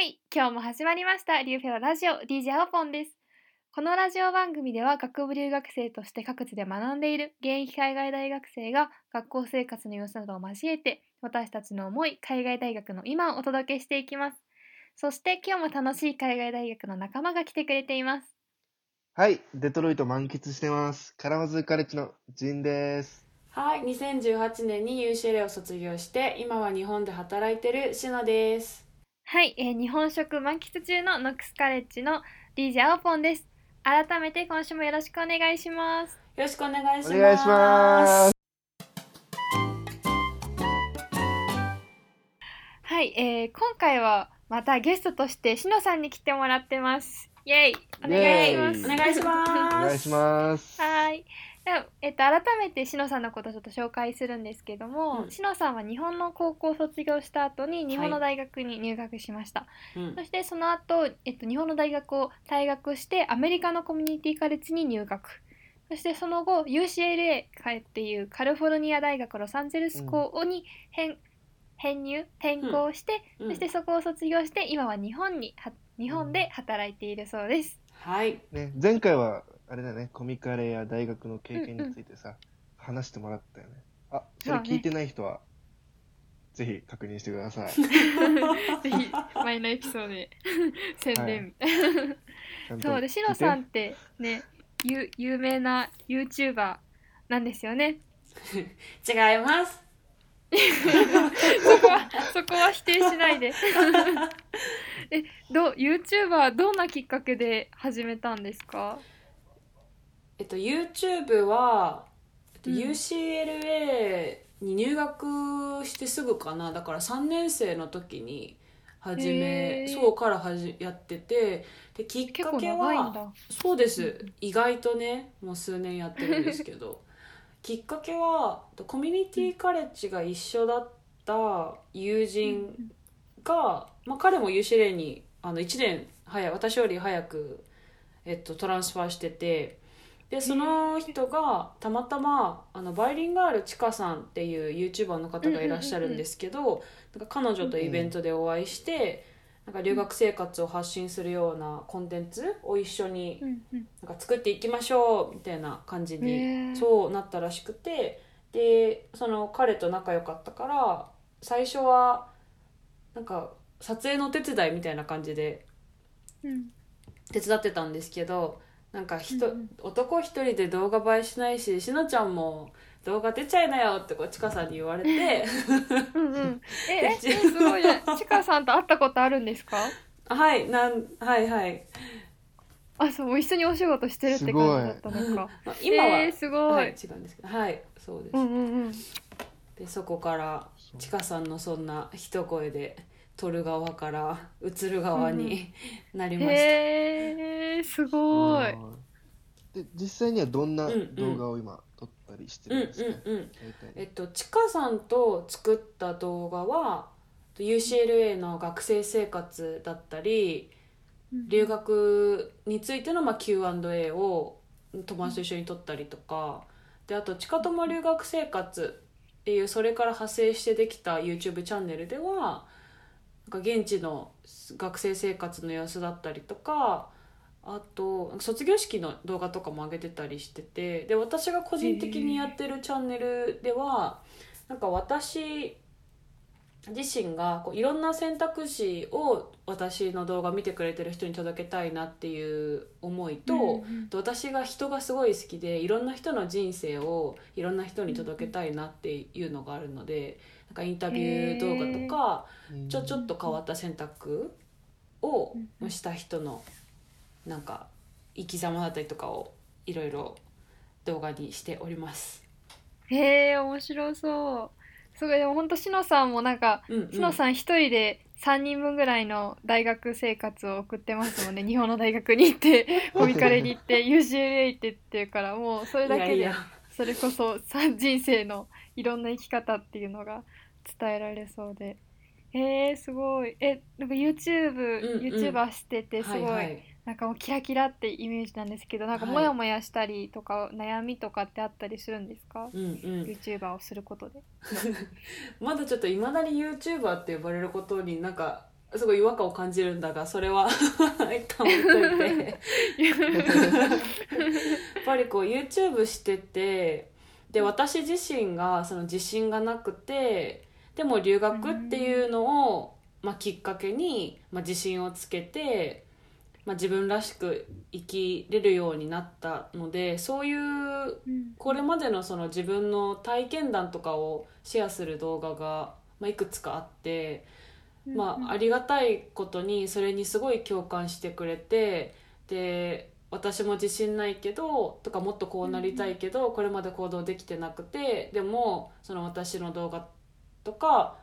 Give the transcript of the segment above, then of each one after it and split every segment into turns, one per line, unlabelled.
はい、今日も始まりましたリューフェララジオ DJ アポンです。このラジオ番組では学部留学生として各地で学んでいる現役海外大学生が学校生活の様子などを交えて私たちの思い海外大学の今をお届けしていきます。そして今日も楽しい海外大学の仲間が来てくれています。
はい、デトロイト満喫してます。カラマズーカレッジのジンです。
はい、2018年に UCLA を卒業して今は日本で働いてるシノです。
はい、えー日本食満喫中のノックスカレッジの DJ アポンです。改めて今週もよろしくお願いします。
よろしくお願いします。
お願いします。
はい、えー今回はまたゲストとしてしのさんに来てもらってます。イェイお願いします。
お願いします。
お願いします。
はい。えっと、改めてしのさんのことをちょっと紹介するんですけども、
うん
しのさんは日本の高校を卒業した後に日本の大学に入学しました。
うん
そしてその後、えっと、日本の大学を退学してアメリカのコミュニティカレッジに入学。そしてその後 UCLA っていうカリフォルニア大学ロサンゼルス校に編,、編入転校して、
うん
そしてそこを卒業して今は日本には日本で働いているそうです。
はい。
ね、前回はあれだね、コミカレや大学の経験についてさ、話してもらったよね。あ、それ聞いてない人は、ぜひ確認してください。
ぜひ前のエピソードで 宣伝、
ちゃんと
そうでシロさんってねゆ有名な YouTuber なんですよね。
違います。
そこはそこは否定しないで。えどう YouTuber どんなきっかけで始めたんですか？
えっと YouTube は、えっと
うん。
UCLA に入学してすぐかな。だから3年生の時に始め、そうからはじやってて、できっ
結構
かけは。
長いんだ。
そうです。意外とねもう数年やってるんですけど。きっかけはコミュニティカレッジが一緒だった友人が、まあ、彼も UCLA にあの1年早い私より早く、えっと、トランスファーしててでその人がたまたまあのバイリンガールちかさんっていう YouTuber の方がいらっしゃるんですけど、なんか彼女とイベントでお会いして、なんか留学生活を発信するようなコンテンツを一緒になんか作っていきましょうみたいな感じ
へ
に
ー
そうなったらしくてでその彼と仲良かったから最初はなんか撮影のお手伝いみたいな感じで
うん。
手伝ってたんですけどなんか人、
うんうん。
男一人で動画映えしないししのちゃんも動画出ちゃいなよってこうちかさんに言われて。
うんうん。え ええすごいね。ちかさんと会ったことあるんですか？
はいなんはいはい。
あそう一緒にお仕事してるって感じだったのか。
まあ今は、
えー、すごい、
はい、違うんですけどはいそうです、
うんうんうん。
でそこからちかさんのそんな一声で撮る側から映る側になりました、
へえすごい。
うんで、実際にはどんな
うんうん。
動画を今撮ったりして
うん
るんですか、
うんうん
大体。
えっとちかさんと作った動画は UCLA の学生生活だったり留学についてのまあ Q&A を友達と一緒に撮ったりとか。であと「ちかとも留学生活」っていうそれから派生してできた YouTube チャンネルではなんか現地の学生生活の様子だったりとかあと卒業式の動画とかも上げてたりしててで私が個人的にやってるチャンネルではなんか私自身がこういろんな選択肢を私の動画見てくれてる人に届けたいなっていう思いと、
うん
私が人がすごい好きでいろんな人の人生をいろんな人に届けたいなっていうのがあるのでなんかインタビュー動画とか
うん
ちょちょっと変わった選択をした人のなんか生き様だったりとかをいろいろ動画にしております。
へえ面白そう。すごいでも本当しのさんもなんか
うんうん。
しのさん一人で3人分ぐらいの大学生活を送ってますもんね。日本の大学に行ってコミカレに行って UCLA 行ってっていうからもうそれだけでそれこそさ人生のいろんな生き方っていうのが伝えられそうで。へえすごい。えなんか YouTube、
うんうん。
YouTuber しててすごい、
はいはい
なんかもうキラキラってイメージなんですけどなんか
はい
モヤモヤしたりとか、悩みとかってあったりするんですか、
うんうん。
YouTuber をすることで。
まだちょっといまだに YouTuber って呼ばれることになんかすごい違和感を感じるんだがそれは一旦置いといて やっぱりこう YouTube しててで私自身がその自信がなくてでも留学っていうのを、まあ、きっかけに、まあ、自信をつけて、まあ、自分らしく生きれるようになったのでそういう
うん。
これまでのその自分の体験談とかをシェアする動画が、まあ、いくつかあって、まあ、ありがたいことにそれにすごい共感してくれてで私も自信ないけどとかもっとこうなりたいけどこれまで行動できてなくてでもその私の動画とか、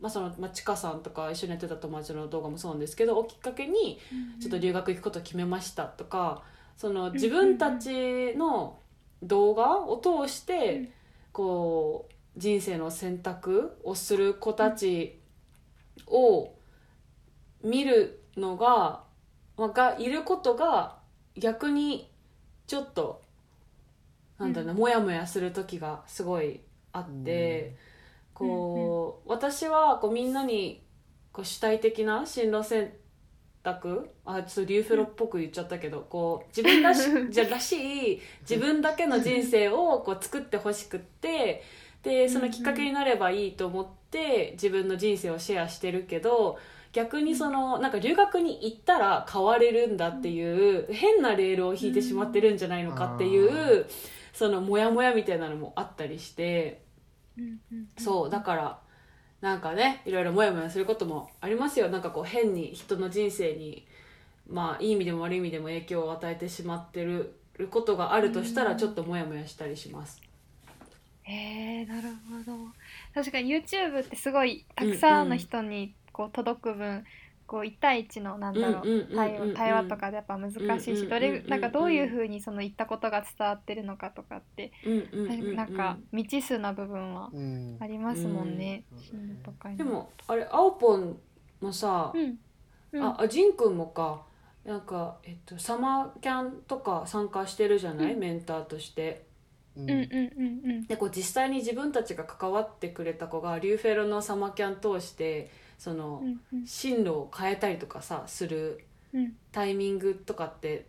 まあそのまあ、ちかさんとか一緒にやってた友達の動画もそうなんですけどをきっかけにちょっと留学行くことを決めましたとかその自分たちの動画を通し
う
て
ん。
こう人生の選択をする子たちを見るのが、まあがいることが逆にちょっとなんだろうな、モヤモヤする時がすごいあって、こう、私はこうみんなにこう主体的な進路選択あちょっとリューフェロっぽく言っちゃったけどこう自分らし じゃらしい自分だけの人生をこう作ってほしくってでそのきっかけになればいいと思って自分の人生をシェアしてるけど逆にそのなんか留学に行ったら変われるんだっていう変なレールを引いてしまってるんじゃないのかっていうそのモヤモヤみたいなのもあったりして。
うんうん
そうだからなんかねいろいろモヤモヤすることもありますよ。なんかこう変に人の人生にまあいい意味でも悪い意味でも影響を与えてしまってることがあるとしたら
うん。
ちょっとモヤモヤしたりします。
へえなるほど。確かに YouTube ってすごいたくさんの人にこう届く分こう1対1のなんだろ
う
対話対話とかでやっぱ難しいし
うん
どれなんかどういうふうにその言ったことが伝わってるのかとかってなんか未知数な部分は
うん。
ありますもんね
でもあれ青ポンもさ、
うん。うん。
ああジンくんもか。なんか、えっと、サマーキャンとか参加してるじゃない、
うん。
メンターとして。でこう実際に自分たちが関わってくれた子がリューフェロのサマーキャン通してその、
うんうん。
進路を変えたりとかさする
うん。
タイミングとかって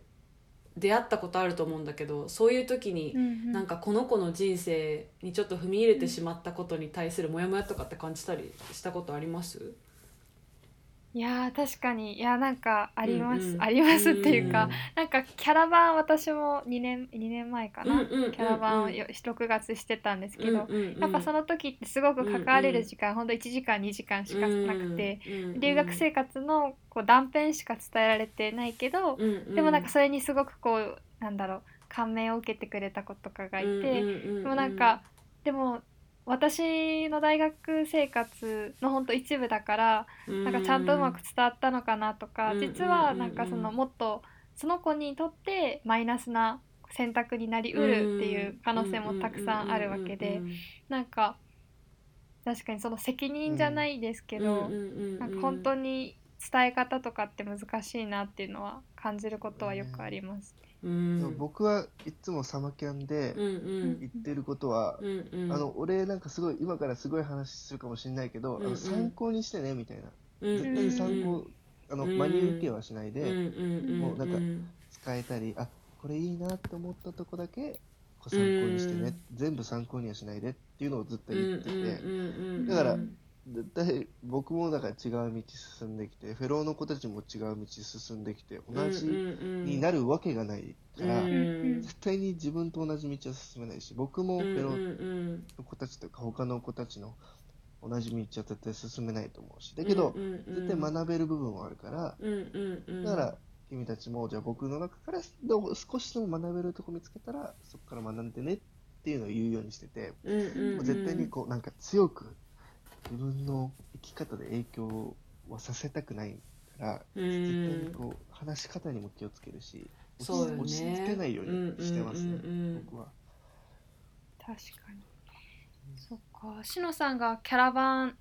出会ったことあると思うんだけどそういう時に
うんうん。
なんかこの子の人生にちょっと踏み入れてしまったことに対するモヤモヤとかって感じたりしたことあります？
いやー確かに。いやなんかあります、
うんうん。
ありますっていうか、
うん
なんかキャラバン私も2年2年前かな、
うんうんうんうん。
キャラバンをよ6月してたんですけど、
うんうんうん。
やっぱその時ってすごく関われる時間、ほんと1時間2時間しかなくて、
うんうんうん
留学生活のこう断片しか伝えられてないけど、
うんうん。
でもなんかそれにすごくこうなんだろう感銘を受けてくれた子とかがいて、
うんうんうん。
でもなんかでも私の大学生活のほんと一部だからなんかちゃんとうまく伝わったのかなとか、
うん。
実はなんかそのもっとその子にとってマイナスな選択になりうるっていう可能性もたくさんあるわけでなんか確かにその責任じゃないですけど、なんか本当
に
に伝え方とかって難しいなっていうのは感じることはよくあります。
うん。
僕はいつもサマキャンで
うんうん。
言ってることは、
うんうん。
あの俺なんかすごい今からすごい話するかもしれないけど、
うんうん。
あの参考にしてねみたいな。
うん
絶対に参考、あの
うん
真に受けはしないで、
うんうん
もうなん。か
うん
使えたりあこれいいなって思ったとこだけ参考にしてね、
うん。
全部参考にはしないでっていうのをずっと
うん
言ってて、
うんうん。
だから絶対僕もだから違う道進んできてフェローの子たちも違う道進んできて同じにな
る
るわけがないから、
ん
絶対に自分と同じ道は進めないし僕もフェロ
うん
ーの子たちとか他の子たちの同じ道は絶対進めないと思うし。だけど、絶対学べる部分はあるから、
うんうんうん。
だから君たちもじゃあ僕の中から少しでも学べるとこ見つけたらそこから学んでねっていうのを言うようにしてて、
うんうんうん。
絶対にこうなんか強く自分の生き方で影響はさせたくないから、
うん。
絶対にこう話し方にも気をつけるし落ち
ね。
落ち着けないようにしてますね、僕は。
確かに。そっか。しのさんがキャラバン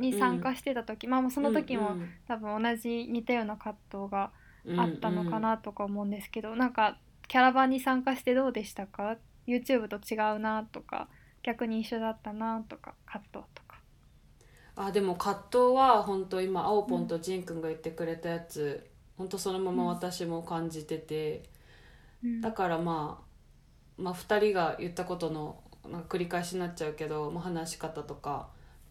に参加してた時、まあもうその時も多分同じ似たような葛藤があったのかなとか思うんですけど、なんかキャラバンに参加してどうでしたか？YouTube と違うなとか逆に一緒だったなとか葛藤とか。
あでも葛藤は本当今青ポンとジンくんが言ってくれたやつ、本当そのまま私も感じてて、
うん。
だからまあまあ2人が言ったことのなんか繰り返しになっちゃうけど、まあ、話し方とか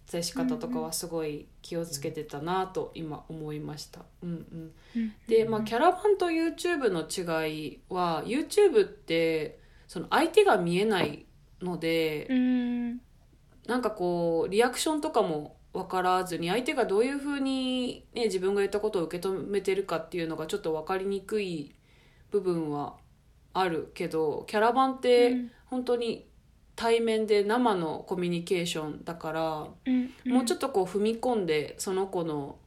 接し方とかはすごい気をつけてたなと今思いました。うんうん、
うん
で、まあ、キャラバンと YouTube の違いは YouTube ってその相手が見えないので、
うん。
なんかこうリアクションとかも分からずに相手がどういうふうに、ね、自分が言ったことを受け止めてるかっていうのがちょっと分かりにくい部分はあるけどキャラバンって
うん
本当に対面で生のコミュニケーションだから、
うん
もうちょ
っ
っとこう踏み込んでその子の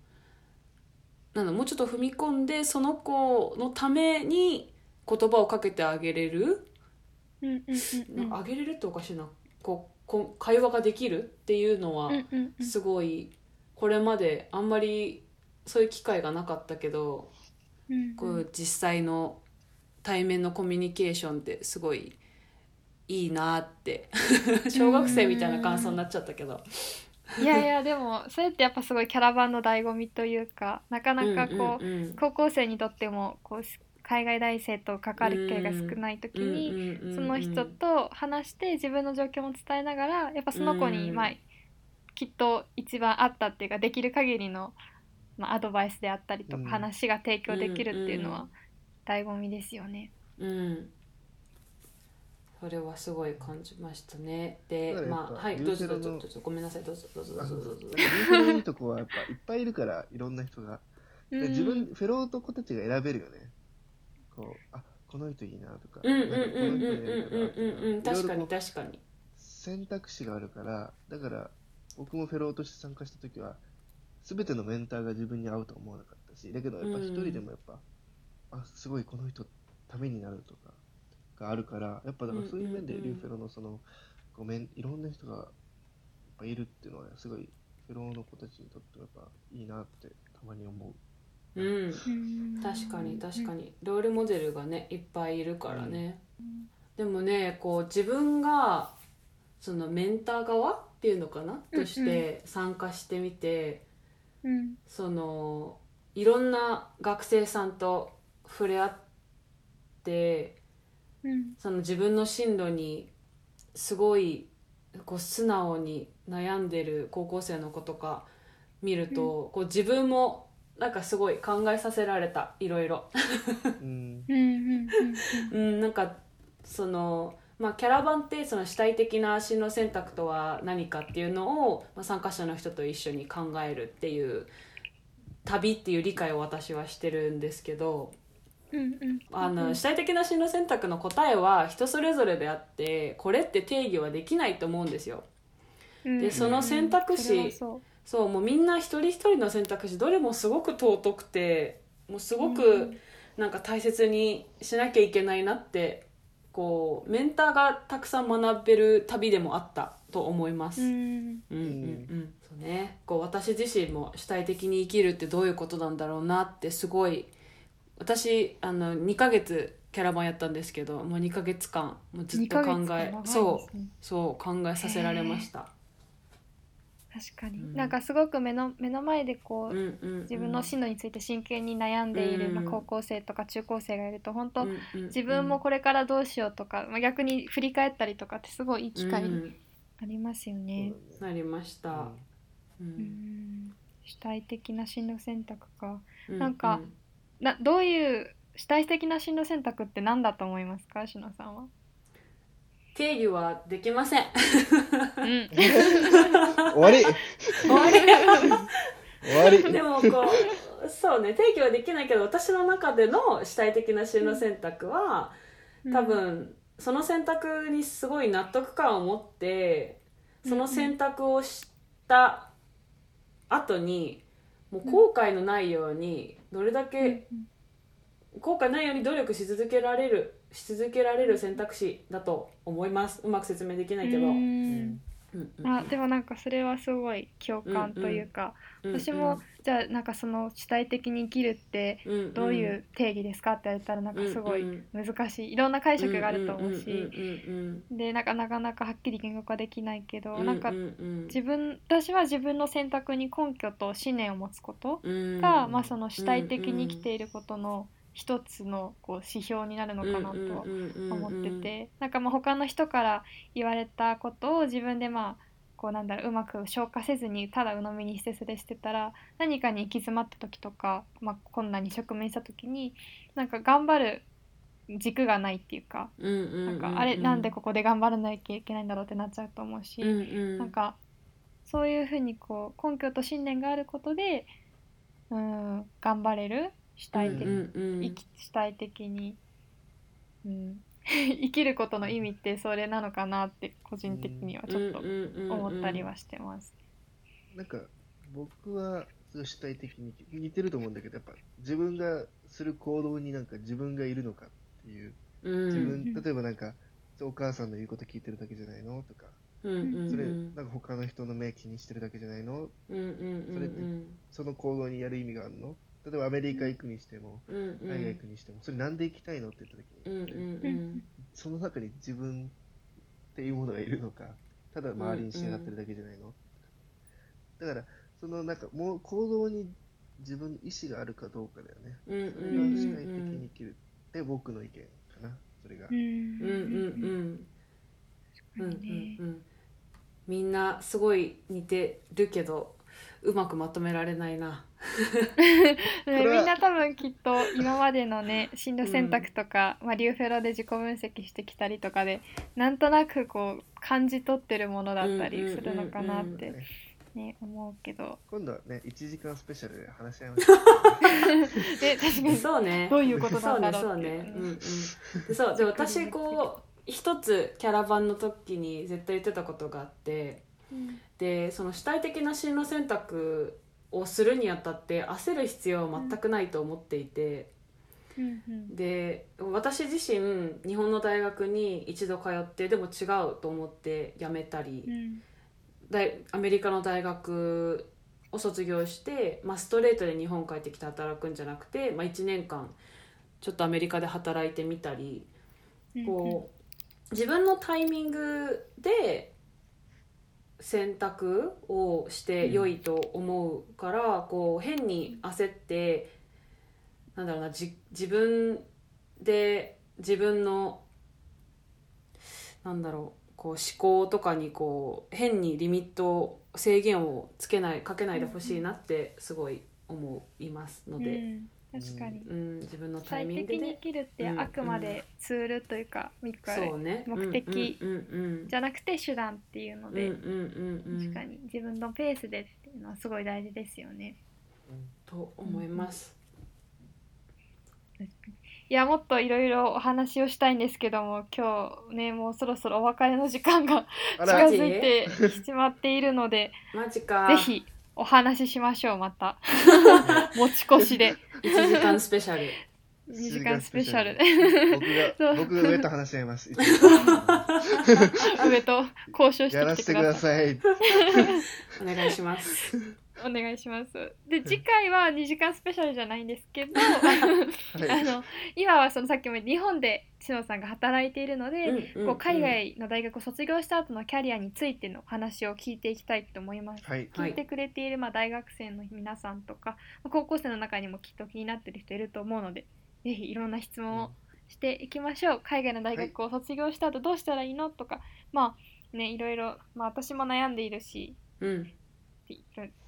なんだもうちょっと踏み込んでその子のために言葉をかけてあげれる、
とうんうんうん
なん。かあげれるっておかしいな。こうこう会話ができるっていうのはすごいこれまであんまりそういう機会がなかったけど
うん
こう実際の対面のコミュニケーションってすごいいいなって。小学生みたいな感想になっちゃったけど。
いやいやでもそれってやっぱすごいキャラバンの醍醐味というかなかなかこう,、
うんうんうん。
高校生にとってもこう海外大生と関わる機会が少ない時に、その人と話して自分の状況も伝えながらやっぱその子に、
うん。
まあきっと一番あったっていうかできる限りの、まあ、アドバイスであったりとか、
うん。
話が提供できるっていうの
うん
は醍醐味ですよね。
うん。それはすごい感じましたね。でまあはい
ユ
どうぞどうぞどうぞ。ごめんなさい。どうぞどうぞどうぞどうぞ。
リーフェのいいとこはやっぱいっぱいいるからいろんな人が。自分フェローと子たちが選べるよねこう。あこの人いいなとか
うんうんうんうんうんうんうん。確かに確かに。
選択肢があるからだから僕もフェローとして参加した時は全てのメンターが自分に合うとは思わなかったしだけどやっぱ一人でもやっぱ、あすごいこの人ためになるとかがあるからやっぱだからそういう面で
うんうん。うん
リューフェローのそのごめんいろんな人がいるっていうのはすごいフェローの子たちにとってはやっぱいいなってたまに思う
うん。
うん
確かに確かに。ロールモデルがねいっぱいいるからね、でもねこう自分がそのメンター側っていうのかな？として参加してみて、
うん。
そのいろんな学生さんと触れ合って
うん。
その自分の進路にすごいこう素直に悩んでる高校生の子とか見ると、こう自分もなんかすごい考えさせられたいろいろ。
うん。
うんうんうん
うん、なんかその、まあ、キャラバンってその主体的な進路選択とは何かっていうのを、まあ、参加者の人と一緒に考えるっていう旅っていう理解を私はしてるんですけど
うんうん
あの主体的な進路選択の答えは人それぞれであってこれって定義はできないと思うんですよ。
うん。
でその選択肢
そう
もうみんな一人一人の選択肢どれもすごく尊くてもうすご
う
く
ん。
なんか大切にしなきゃいけないなってこうメンターがたくさん学べる旅でもあったと思います。
う
うん
ん
うん。うんそうね、こう私自身も主体的に生きるってどういうことなんだろうなってすごい私あの2ヶ月キャラバンやったんですけどもう2ヶ月間もうずっと考えそう
う
そう考えさせられました。
確かに、
うん。
なんかすごく目の目の前でこう、
うんうんうん。
自分の進路について真剣に悩んでいる、
うん
まあ、高校生とか中高生がいると本当、
うんうんうん
自分もこれからどうしようとか、まあ、逆に振り返ったりとかってすごいいい機会に
うん
なりますよね。
なりました。う
うん。ん主体的な進路選択か。
う
なんかなどういう主体的な進路選択って何だと思いますか？しのさんは。
定義はできません。
うん、
終わり。
終わり。
終わり。
でもこうそうね定義はできないけど私の中での主体的な進路選択は多分その選択にすごい納得感を持ってその選択をした後にもう後悔のないようにどれだけ後悔ないように努力し続けられるし続けられる選択肢だと思います。うまく説明できないけど、
う
うん。
ん
うん。うん。
あでもなんかそれはすごい共感というか、私も、じゃあなんかその主体的に生きるって
うん。うん
どういう定義ですかって言われたらなんかすごい
うん。
難しい。いろんな解釈があると思うし、
うん。うん。
でなんかなかなかはっきり言語化できないけど、
うん。
なんか
うん。うん。
自分私は自分の選択に根拠と信念を持つこと
うん。
が、まあ、その主体的に生きていることの一つのこう指標になるのかなとは思ってて、なんかまあ他の人から言われたことを自分でまあこうなんだろううまく消化せずにただ鵜呑みにしてそれしてたら何かに行き詰まった時とか、まあ、困難に直面した時になんか頑張る軸がないっていうか、あれなんでここで頑張らなきゃいけないんだろうってなっちゃうと思うし、
うんうん。
なんかそういうふうにこう根拠と信念があることでうん頑張れる主体的,、
うんうん
生き主体的に、うん、生きることの意味ってそれなのかなって個人的にはちょっと思ったりはしてます。
なんか僕は主体的に似てると思うんだけどやっぱ自分がする行動になんか自分がいるのかっていう。
うん。
自
うん
分例えばなんかお母さんの言うこと聞いてるだけじゃないのとか。
うんうん
それ
うん
なんか他の人の目気にしてるだけじゃないの？
うんうんうん。
それってその行動にやる意味があるの？例えばアメリカ行くにしても
うんうん。
海外行くにしてもそれなんで行きたいのって言った時
うん
に
うん。
その中に自分っていうものがいるのかただ周りに仕上がってるだけじゃないの。だからそのなんかもう行動に自分の意思があるかどうかだよね。
うんうん
それが
うん。
主体的に生きるって僕の意見かなそれが。
うん。
うんうんうんうんうん。みんなすごい似てるけどうまくまとめられないな。
みんな多分きっと今までのね進路選択とか、まあ、リューフェロで自己分析してきたりとかでなんとなくこう感じ取ってるものだったりするのかなって
ね
ね思うけど。
今度はね1時間スペシャルで話し合いましょう。
で 確かに。
そうね。
どういうこと
そうん
だろ
そうう
っ
そう。で私こう一つキャラバンの時に絶対言ってたことがあって。
うん。
でその主体的な進路選択をするにあたって焦る必要は全くないと思っていて、
うんうん。
で私自身日本の大学に一度通ってでも違うと思って辞めたり、
うん。
大アメリカの大学を卒業して、まあ、ストレートで日本帰ってきて働くんじゃなくて、まあ、1年間ちょっとアメリカで働いてみたりこう自分のタイミングで選択をして良いと思うから、こう変に焦ってなんだろうなじ自分で自分のなんだろうこう思考とかにこう変にリミット制限をつけないかけないでほしいなってすごい思いますので、
うん確かに。
うん自分の
主
タイミングで。
きるって
うん
あくまでツールというか
うね。
目的
うんうんうん
じゃなくて手段っていうので
うんうんうんうん。
確かに。自分のペースでっていうのはすごい大事ですよね。
と思います。
いやもっといろいろお話をしたいんですけども今日ねもうそろそろお別れの時間が近づいてしまっているので。ぜひお話ししましょうまた。持ち越しで。
一時間スペシャル。
2時間スペシャル。
僕
そう。
が僕が上と話し合います。
上と交渉し
てくだ
てきてくだ。さい。
お願いします。
お願いします。で次回は2時間スペシャルじゃないんですけど、
はい。
あの今はそのさっきも日本でしのさんが働いているので、こう海外の大学を卒業した後のキャリアについての話を聞いていきたいと思います。
はい。
はい
聞いてくれているまあ大学生の皆さんとか、まあ高校生の中にもきっと気になってる人いると思うのでぜひいろんな質問をしていきましょう。海外の大学を卒業した後どうしたらいいのとかまあねいろいろ、まあ、私も悩んでいるし
うん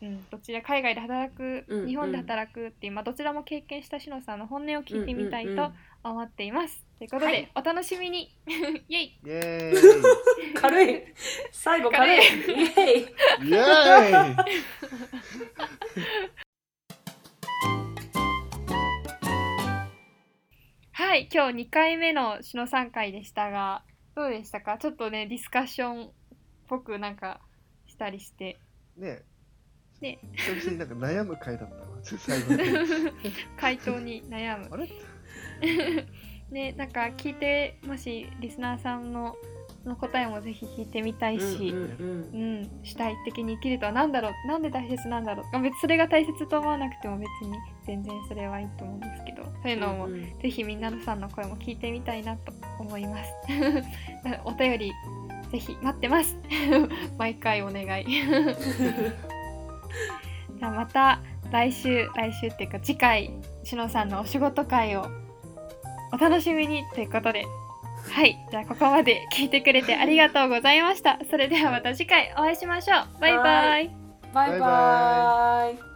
うん、どちら海外で働く、
うん
日本で働くっていう、まあ、どちらも経験したしのさんの本音を聞いてみたいと思っています。ということで、
はい。
お楽しみに。イエイ。
イエーイ。
軽い。最後軽い。イエイ。
イエーイ。
はい今日2回目のしのさん会でしたがどうでしたか？ちょっとねディスカッションっぽくなんかしたりして。
ね
ね。
久々になんか悩む回だったわ。最後に
回。答に悩む。
あれ？
ねなんか聞いてもしリスナーさんのの答えもぜひ聞いてみたいし、
うんうん
うん、主体的に生きるとは何だろうなんで大切なんだろう。あ別にそれが大切と思わなくても別に全然それはいいと思うんですけどそういうのも、
うんうん。
ぜひみんなさんの声も聞いてみたいなと思います。お便りぜひ待ってます。毎回お願い じゃあまた来週来週っていうか次回しのさんのお仕事会をお楽しみにということで。はい。じゃあここまで聞いてくれてありがとうございました。それではまた次回お会いしましょう。バイバイ。
バイバイ。